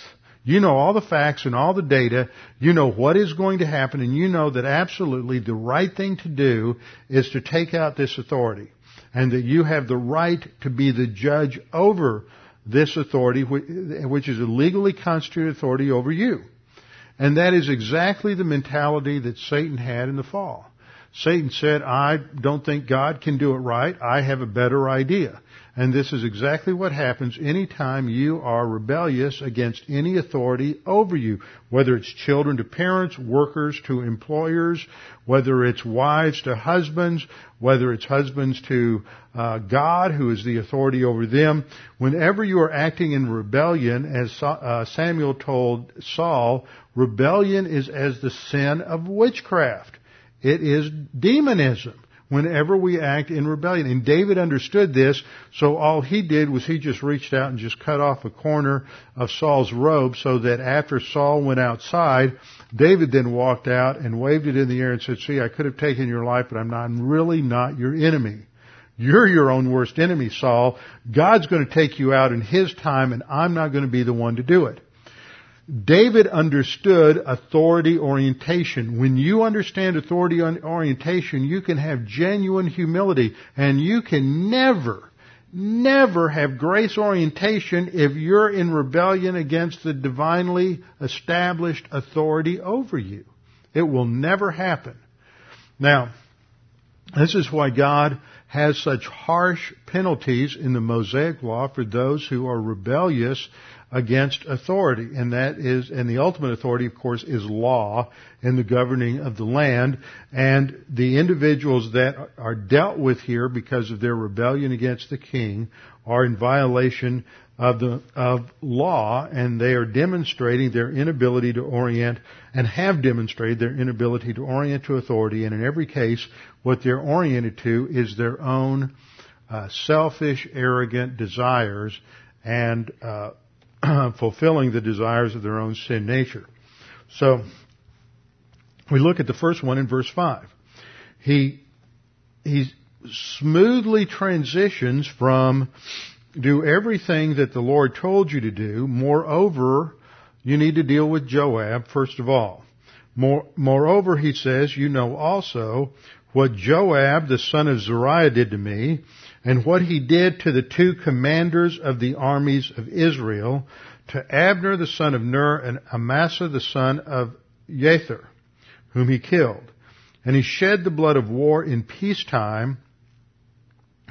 [SPEAKER 1] You know all the facts and all the data. You know what is going to happen and you know that absolutely the right thing to do is to take out this authority. And that you have the right to be the judge over this authority, which is a legally constituted authority over you. And that is exactly the mentality that Satan had in the fall. Satan said, I don't think God can do it right. I have a better idea. And this is exactly what happens anytime you are rebellious against any authority over you, whether it's children to parents, workers to employers, whether it's wives to husbands, whether it's husbands to uh, God, who is the authority over them. Whenever you are acting in rebellion, as uh, Samuel told Saul, rebellion is as the sin of witchcraft. It is demonism whenever we act in rebellion. And David understood this, so all he did was he just reached out and just cut off a corner of Saul's robe so that after Saul went outside, David then walked out and waved it in the air and said, see, I could have taken your life, but I'm not, I'm really not your enemy. You're your own worst enemy, Saul. God's going to take you out in His time and I'm not going to be the one to do it. David understood authority orientation. When you understand authority orientation, you can have genuine humility and you can never, never have grace orientation if you're in rebellion against the divinely established authority over you. It will never happen. Now, this is why God has such harsh penalties in the Mosaic law for those who are rebellious against authority. And that is, and the ultimate authority, of course, is law and the governing of the land. And the individuals that are dealt with here because of their rebellion against the king are in violation of the, of law and they are demonstrating their inability to orient and have demonstrated their inability to orient to authority. And in every case, what they're oriented to is their own uh, selfish, arrogant desires and uh, (clears throat) fulfilling the desires of their own sin nature. So, we look at the first one in verse 5. He, he's, smoothly transitions from do everything that the Lord told you to do. Moreover, you need to deal with Joab first of all. More, moreover, he says, you know also what Joab, the son of Zeruiah, did to me, and what he did to the two commanders of the armies of Israel, to Abner the son of Ner and Amasa the son of Jether, whom he killed. And he shed the blood of war in peacetime,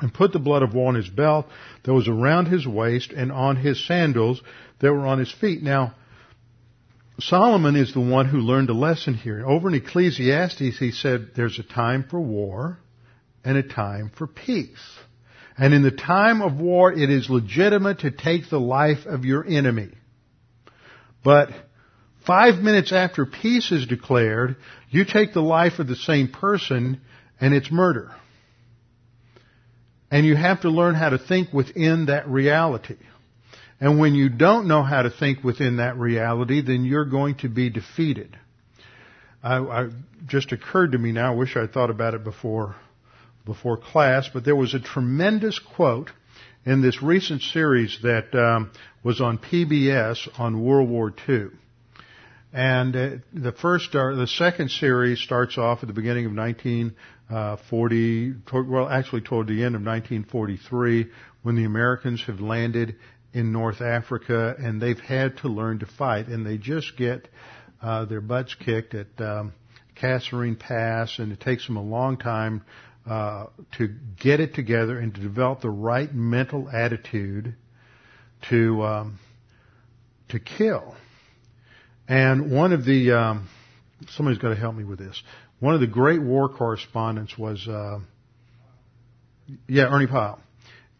[SPEAKER 1] and put the blood of war on his belt that was around his waist and on his sandals that were on his feet. Now, Solomon is the one who learned a lesson here. Over in Ecclesiastes, he said there's a time for war and a time for peace. And in the time of war, it is legitimate to take the life of your enemy. But five minutes after peace is declared, you take the life of the same person and it's murder. And you have to learn how to think within that reality. And when you don't know how to think within that reality, then you're going to be defeated. I, I just occurred to me now. I wish I thought about it before before class, but there was a tremendous quote in this recent series that um, was on PBS on World War II. And uh, the first, uh, the second series starts off at the beginning of 1940, uh, well, actually toward the end of 1943, when the Americans have landed in North Africa and they've had to learn to fight, and they just get uh, their butts kicked at um, Kasserine Pass, and it takes them a long time uh, to get it together and to develop the right mental attitude to um, to kill. And one of the um, somebody's got to help me with this. One of the great war correspondents was uh, yeah Ernie Pyle,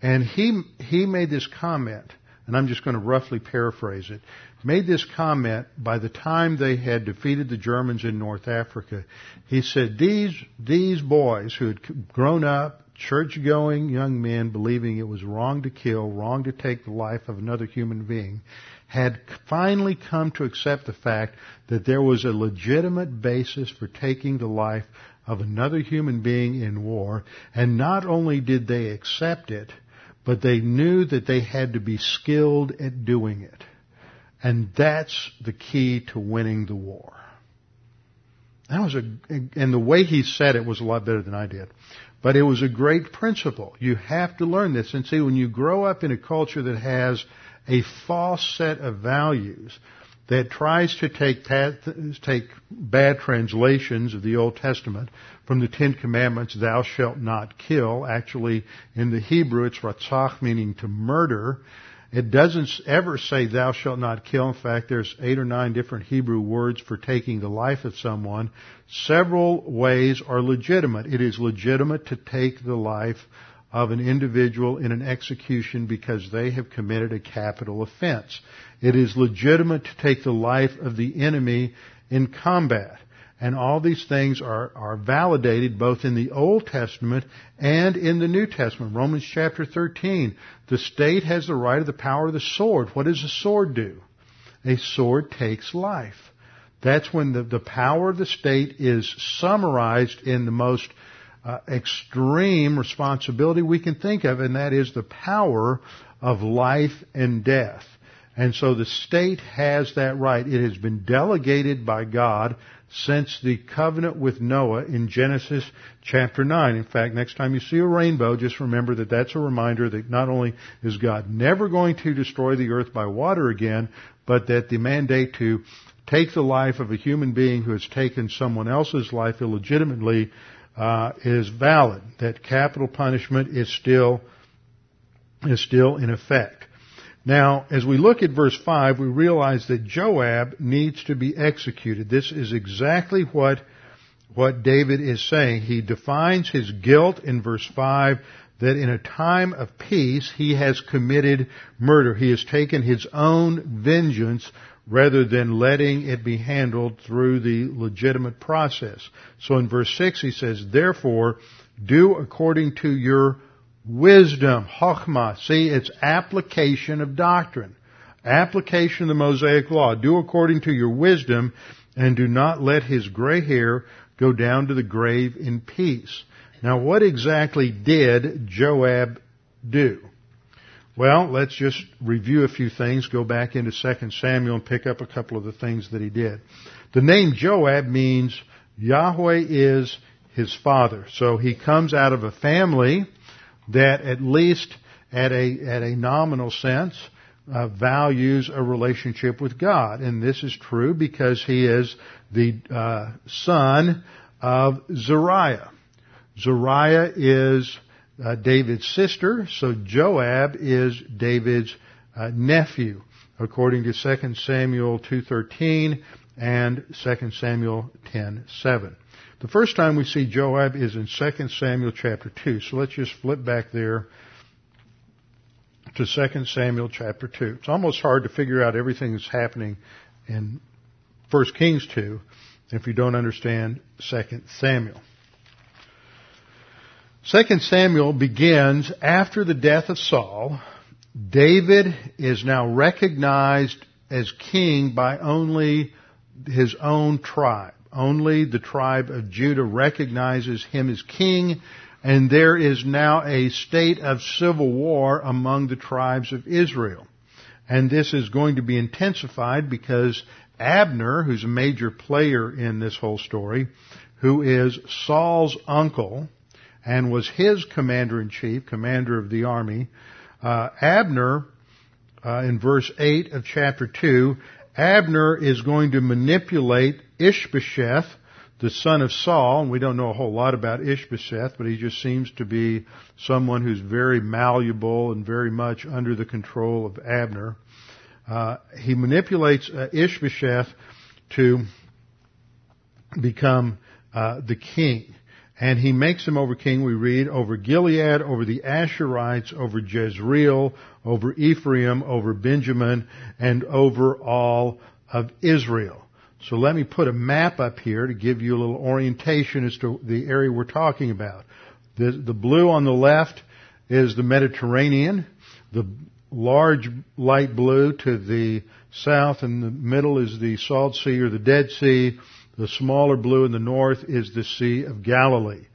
[SPEAKER 1] and he he made this comment and I'm just going to roughly paraphrase it, made this comment by the time they had defeated the Germans in North Africa. He said, these, these boys who had grown up, church-going young men believing it was wrong to kill, wrong to take the life of another human being, had finally come to accept the fact that there was a legitimate basis for taking the life of another human being in war, and not only did they accept it, but they knew that they had to be skilled at doing it. And that's the key to winning the war. That was a, and the way he said it was a lot better than I did. But it was a great principle. You have to learn this. And see, when you grow up in a culture that has a false set of values, that tries to take, take bad translations of the Old Testament from the Ten Commandments, thou shalt not kill. Actually, in the Hebrew, it's ratzach, meaning to murder. It doesn't ever say thou shalt not kill. In fact, there's eight or nine different Hebrew words for taking the life of someone. Several ways are legitimate. It is legitimate to take the life of an individual in an execution because they have committed a capital offense. It is legitimate to take the life of the enemy in combat. And all these things are, are validated both in the Old Testament and in the New Testament. Romans chapter 13. The state has the right of the power of the sword. What does a sword do? A sword takes life. That's when the, the power of the state is summarized in the most uh, extreme responsibility we can think of, and that is the power of life and death. And so the state has that right. It has been delegated by God since the covenant with Noah in Genesis chapter 9. In fact, next time you see a rainbow, just remember that that's a reminder that not only is God never going to destroy the earth by water again, but that the mandate to take the life of a human being who has taken someone else's life illegitimately uh, is valid. That capital punishment is still is still in effect. Now, as we look at verse 5, we realize that Joab needs to be executed. This is exactly what, what David is saying. He defines his guilt in verse 5 that in a time of peace he has committed murder. He has taken his own vengeance rather than letting it be handled through the legitimate process. So in verse 6 he says, Therefore, do according to your wisdom, chokhmah. See, it's application of doctrine. Application of the Mosaic Law. Do according to your wisdom and do not let his gray hair go down to the grave in peace. Now, what exactly did Joab do? Well, let's just review a few things, go back into 2 Samuel and pick up a couple of the things that he did. The name Joab means Yahweh is his father. So he comes out of a family that at least at a, at a nominal sense uh, values a relationship with God. And this is true because he is the uh, son of Zeruiah. Zeruiah is uh, David's sister, so Joab is David's uh, nephew, according to 2 Samuel 2.13 and 2 Samuel 10.7. The first time we see Joab is in 2 Samuel chapter 2, so let's just flip back there to 2 Samuel chapter 2. It's almost hard to figure out everything that's happening in 1 Kings 2 if you don't understand 2 Samuel. 2 Samuel begins after the death of Saul. David is now recognized as king by only his own tribe. Only the tribe of Judah recognizes him as king, and there is now a state of civil war among the tribes of Israel. And this is going to be intensified because Abner, who's a major player in this whole story, who is Saul's uncle, and was his commander in chief, commander of the army. Uh, Abner, uh, in verse 8 of chapter 2, Abner is going to manipulate Ishbosheth, the son of Saul, and we don't know a whole lot about Ishbosheth, but he just seems to be someone who's very malleable and very much under the control of Abner. Uh, he manipulates uh, Ishbosheth to become uh, the king. And he makes him over king, we read, over Gilead, over the Asherites, over Jezreel, over Ephraim, over Benjamin, and over all of Israel. So let me put a map up here to give you a little orientation as to the area we're talking about. The, the blue on the left is the Mediterranean. The large light blue to the south and the middle is the Salt Sea or the Dead Sea. The smaller blue in the north is the Sea of Galilee.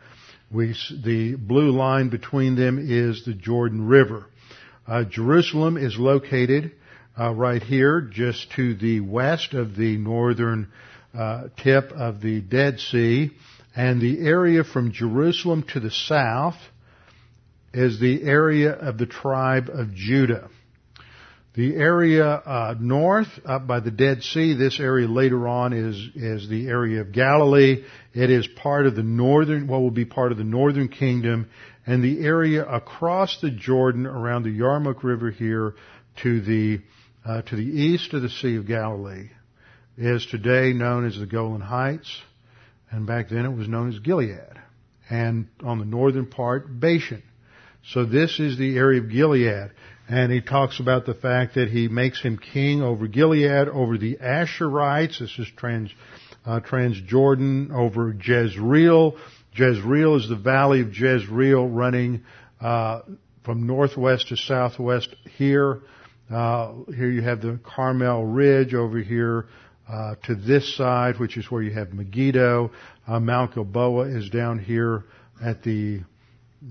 [SPEAKER 1] We, the blue line between them is the Jordan River. Uh, Jerusalem is located uh, right here, just to the west of the northern uh, tip of the Dead Sea, and the area from Jerusalem to the south is the area of the tribe of Judah. The area uh, north, up by the Dead Sea, this area later on is is the area of Galilee. It is part of the northern, what will be part of the northern kingdom, and the area across the Jordan around the Yarmuk River here to the uh, to the east of the Sea of Galilee is today known as the Golan Heights, and back then it was known as Gilead, and on the northern part Bashan. So this is the area of Gilead. And he talks about the fact that he makes him king over Gilead, over the Asherites. This is trans, uh, Transjordan, over Jezreel. Jezreel is the valley of Jezreel running uh, from northwest to southwest here. Uh, here you have the Carmel Ridge over here uh, to this side, which is where you have Megiddo. Uh, Mount Gilboa is down here at the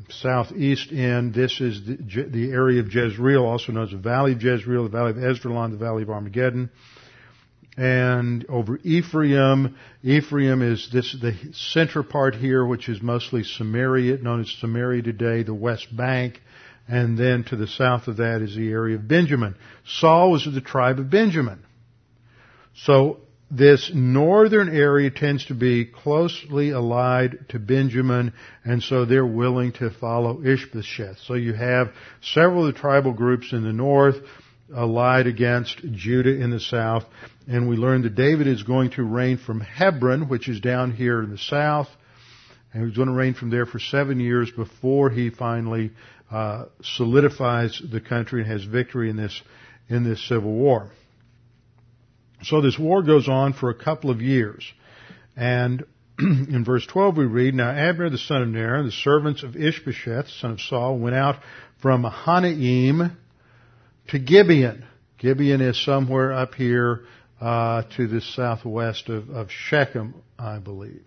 [SPEAKER 1] southeast end. This is the, the, area of Jezreel, also known as the Valley of Jezreel, the Valley of Esdraelon, the Valley of Armageddon. And over Ephraim, Ephraim is this the center part here, which is mostly Samaria, known as Samaria today, the West Bank, and then to the south of that is the area of Benjamin. Saul was of the tribe of Benjamin. So this northern area tends to be closely allied to Benjamin, and so they're willing to follow Ishbosheth. So you have several of the tribal groups in the north allied against Judah in the south, and we learn that David is going to reign from Hebron, which is down here in the south, and he's going to reign from there for seven years before he finally uh, solidifies the country and has victory in this in this civil war. So this war goes on for a couple of years. And (clears throat) in verse 12 we read, Now Abner the son of Ner, and the servants of Ishbosheth, son of Saul, went out from Mahanaim to Gibeon. Gibeon is somewhere up here uh, to the southwest of, of Shechem, I believe.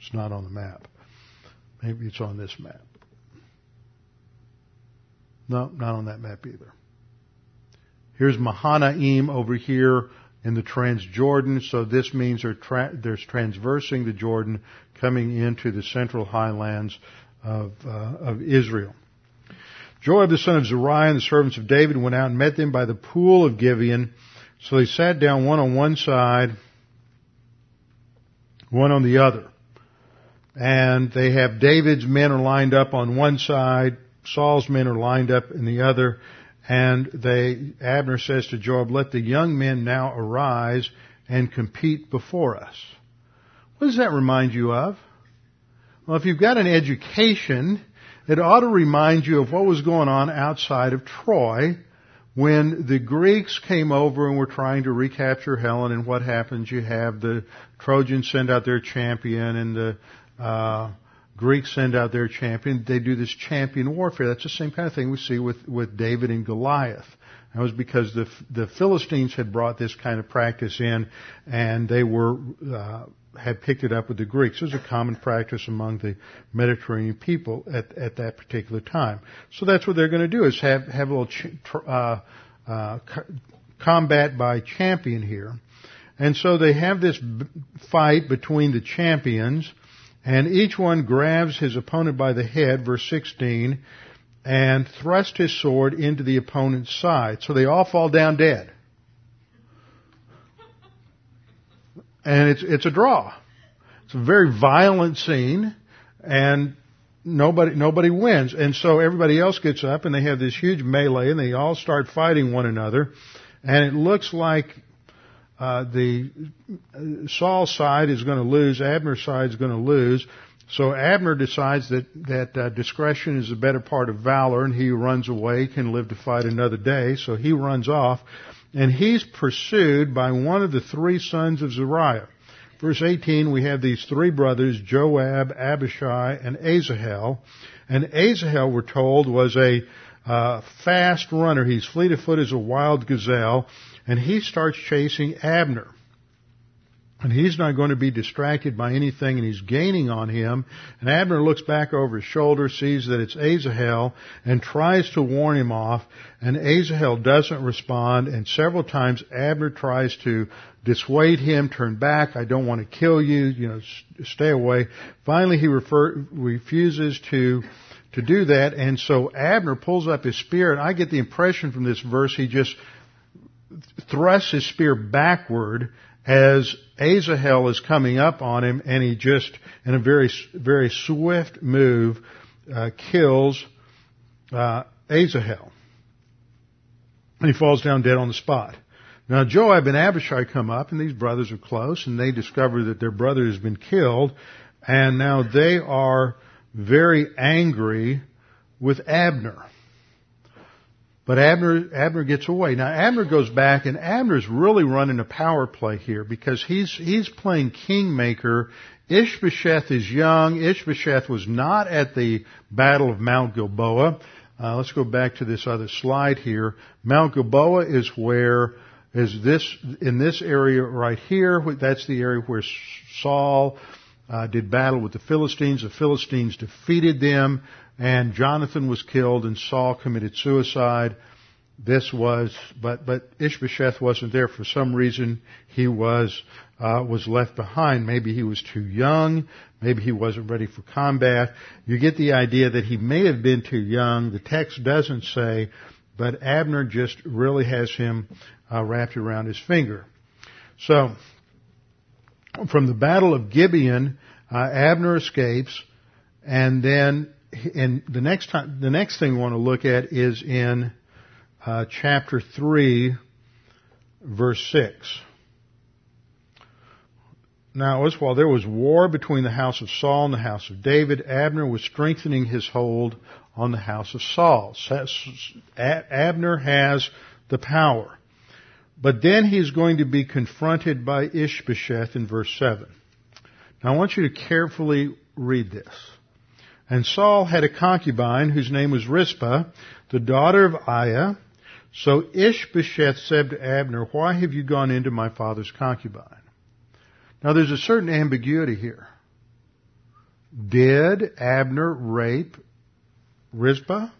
[SPEAKER 1] It's not on the map. Maybe it's on this map. No, not on that map either. Here's Mahanaim over here in the Transjordan, so this means they're, tra- there's transversing the Jordan coming into the central highlands of, uh, of Israel. Joab the son of Zeruiah and the servants of David went out and met them by the pool of Gibeon. So they sat down one on one side, one on the other. And they have David's men are lined up on one side, Saul's men are lined up in the other, and they, Abner says to Joab, let the young men now arise and compete before us. What does that remind you of? Well, if you've got an education, it ought to remind you of what was going on outside of Troy when the Greeks came over and were trying to recapture Helen and what happens? You have the Trojans send out their champion and the, uh, Greeks send out their champion. They do this champion warfare. That's the same kind of thing we see with, with David and Goliath. That was because the the Philistines had brought this kind of practice in, and they were uh, had picked it up with the Greeks. It was a common practice among the Mediterranean people at at that particular time. So that's what they're going to do is have have a little ch- uh, uh, combat by champion here, and so they have this b- fight between the champions and each one grabs his opponent by the head, verse 16, and thrust his sword into the opponent's side. So they all fall down dead. And it's, it's a draw. It's a very violent scene, and nobody, nobody wins. And so everybody else gets up and they have this huge melee and they all start fighting one another. And it looks like uh, the uh, Saul's side is going to lose, Abner's side is going to lose. So Abner decides that that uh, discretion is the better part of valor, and he runs away, can live to fight another day. So he runs off, and he's pursued by one of the three sons of Zeruiah. Verse 18, we have these three brothers, Joab, Abishai, and Asahel. And Asahel, we're told, was a uh, fast runner. He's fleet of foot as a wild gazelle and he starts chasing Abner. And he's not going to be distracted by anything and he's gaining on him. And Abner looks back over his shoulder, sees that it's Asahel, and tries to warn him off. And Asahel doesn't respond. And several times Abner tries to dissuade him, turn back, I don't want to kill you, you know, stay away. Finally he refer, refuses to to do that, and so Abner pulls up his spear, and I get the impression from this verse he just thrusts his spear backward as Asahel is coming up on him, and he just, in a very, very swift move, uh, kills uh, Asahel. And he falls down dead on the spot. Now Joab and Abishai come up, and these brothers are close, and they discover that their brother has been killed, and now they are very angry with Abner. But Abner, Abner gets away. Now Abner goes back and Abner's really running a power play here because he's, he's playing kingmaker. Ishbosheth is young. Ishbosheth was not at the battle of Mount Gilboa. Uh, let's go back to this other slide here. Mount Gilboa is where is this in this area right here. That's the area where Saul uh, did battle with the Philistines. The Philistines defeated them and Jonathan was killed and Saul committed suicide. This was, but, but Ishbosheth wasn't there for some reason. He was, uh, was left behind. Maybe he was too young. Maybe he wasn't ready for combat. You get the idea that he may have been too young. The text doesn't say, but Abner just really has him uh, wrapped around his finger. So, from the Battle of Gibeon, uh, Abner escapes, and then and the next time, the next thing we want to look at is in uh, chapter three, verse six. Now, was while there was war between the house of Saul and the house of David, Abner was strengthening his hold on the house of Saul. Abner has the power. But then he's going to be confronted by Ishbosheth in verse 7. Now I want you to carefully read this. And Saul had a concubine whose name was Rizpah, the daughter of Aiah. So Ishbosheth said to Abner, Why have you gone into my father's concubine? Now there's a certain ambiguity here. Did Abner rape Rizpah?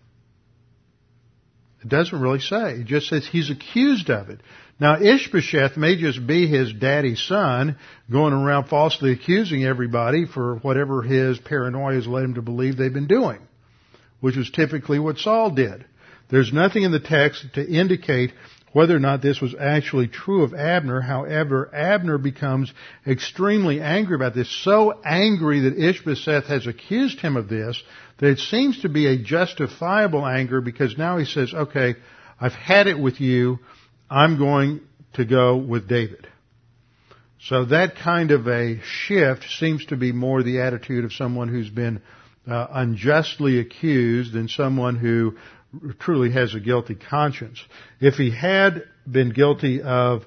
[SPEAKER 1] It doesn't really say. It just says he's accused of it. Now Ishbosheth may just be his daddy's son going around falsely accusing everybody for whatever his paranoia has led him to believe they've been doing, which was typically what Saul did. There's nothing in the text to indicate whether or not this was actually true of Abner. However, Abner becomes extremely angry about this, so angry that Ishbosheth has accused him of this that it seems to be a justifiable anger because now he says, okay, I've had it with you. I'm going to go with David. So that kind of a shift seems to be more the attitude of someone who's been uh, unjustly accused than someone who truly has a guilty conscience. If he had been guilty of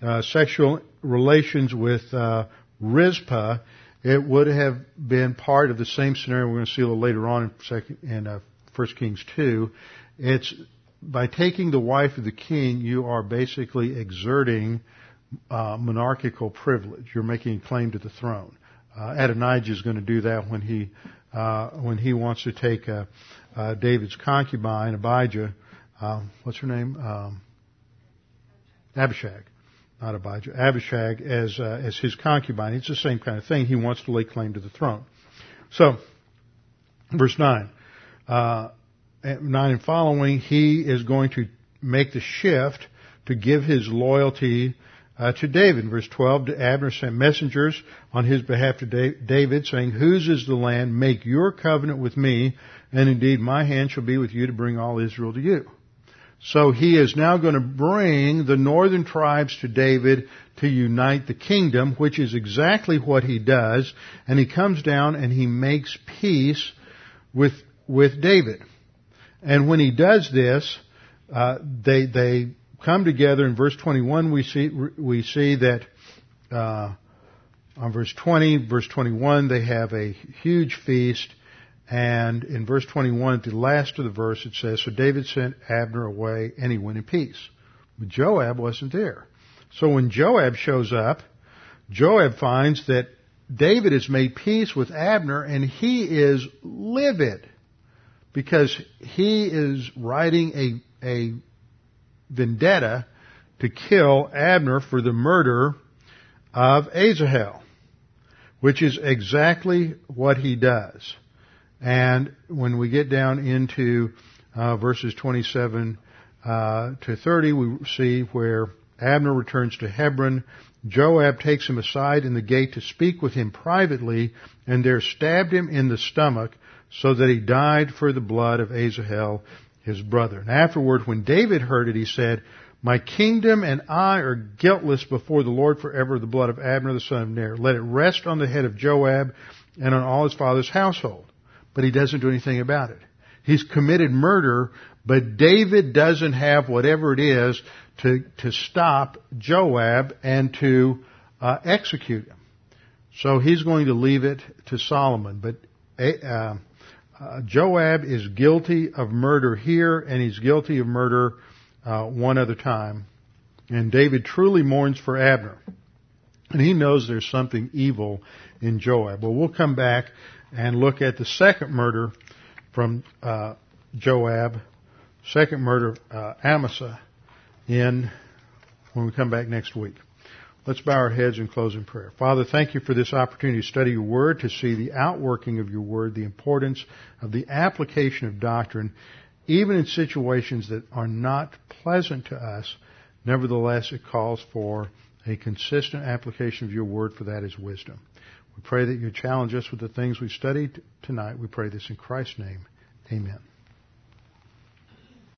[SPEAKER 1] uh, sexual relations with uh, Rizpah, it would have been part of the same scenario we're going to see a little later on in, second, in uh, 1 Kings 2. It's by taking the wife of the king, you are basically exerting uh, monarchical privilege. You're making a claim to the throne. Uh, Adonijah is going to do that when he uh, when he wants to take uh, uh, David's concubine, Abijah. Um, what's her name? Um, Abishag, not Abijah. Abishag as uh, as his concubine. It's the same kind of thing. He wants to lay claim to the throne. So, verse nine. Uh, 9 and following, he is going to make the shift to give his loyalty uh, to David. Verse 12, to Abner sent messengers on his behalf to David, saying, Whose is the land? Make your covenant with me, and indeed my hand shall be with you to bring all Israel to you. So he is now going to bring the northern tribes to David to unite the kingdom, which is exactly what he does, and he comes down and he makes peace with, with David. And when he does this, uh, they they come together. In verse 21, we see we see that uh, on verse 20, verse 21, they have a huge feast. And in verse 21, at the last of the verse, it says, So David sent Abner away and he went in peace. But Joab wasn't there. So when Joab shows up, Joab finds that David has made peace with Abner and he is livid because he is writing a, a vendetta to kill Abner for the murder of Asahel, which is exactly what he does. And when we get down into uh, verses 27 uh, to 30, we see where Abner returns to Hebron. Joab takes him aside in the gate to speak with him privately, and there stabbed him in the stomach so that he died for the blood of Asahel, his brother. And afterward, when David heard it, he said, My kingdom and I are guiltless before the Lord forever the blood of Abner the son of Ner. Let it rest on the head of Joab and on all his father's household. But he doesn't do anything about it. He's committed murder, but David doesn't have whatever it is to, to stop Joab and to uh, execute him. So he's going to leave it to Solomon. But uh, uh, Joab is guilty of murder here, and he's guilty of murder uh, one other time. And David truly mourns for Abner. And he knows there's something evil in Joab. Well, we'll come back and look at the second murder from uh, Joab, second murder, uh, Amasa, in when we come back next week. Let's bow our heads and close in prayer. Father, thank you for this opportunity to study your word, to see the outworking of your word, the importance of the application of doctrine, even in situations that are not pleasant to us. Nevertheless, it calls for a consistent application of your word, for that is wisdom. We pray that you challenge us with the things we've studied tonight. We pray this in Christ's name. Amen.